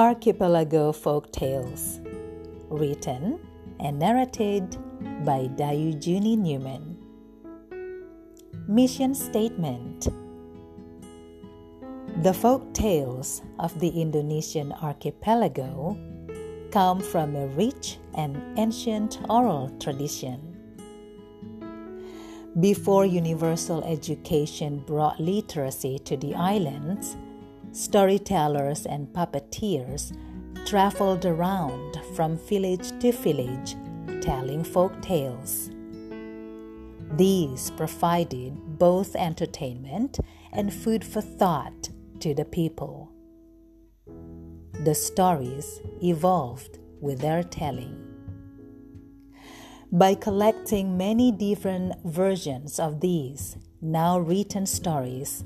Archipelago Folk Tales, written and narrated by Dayu Juni Newman. Mission Statement The folk tales of the Indonesian archipelago come from a rich and ancient oral tradition. Before universal education brought literacy to the islands, storytellers and puppeteers traveled around from village to village telling folk tales. These provided both entertainment and food for thought to the people. The stories evolved with their telling. By collecting many different versions of these now written stories,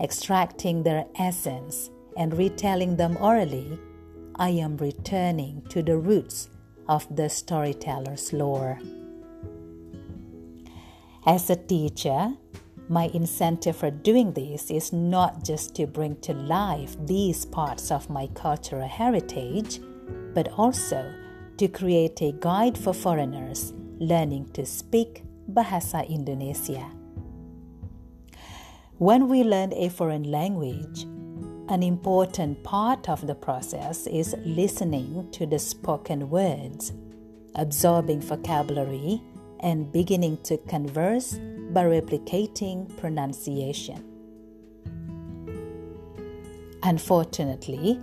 extracting their essence and retelling them orally, I am returning to the roots of the storyteller's lore. As a teacher, my incentive for doing this is not just to bring to life these parts of my cultural heritage, but also to create a guide for foreigners learning to speak Bahasa Indonesia. When we learn a foreign language, an important part of the process is listening to the spoken words, absorbing vocabulary, and beginning to converse by replicating pronunciation. Unfortunately,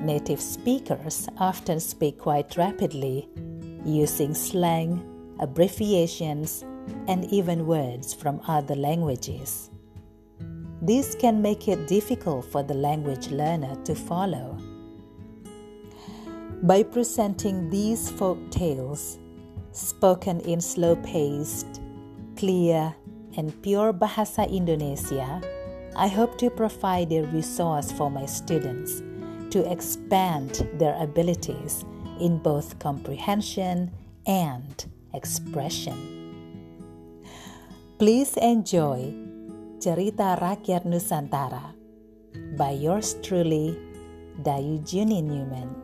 native speakers often speak quite rapidly, using slang, abbreviations, and even words from other languages. This can make it difficult for the language learner to follow. By presenting these folk tales, spoken in slow paced, clear, and pure Bahasa Indonesia, I hope to provide a resource for my students to expand their abilities in both comprehension and expression. Please enjoy Cerita Rakyat Nusantara by yours truly, Dayu Juni Newman.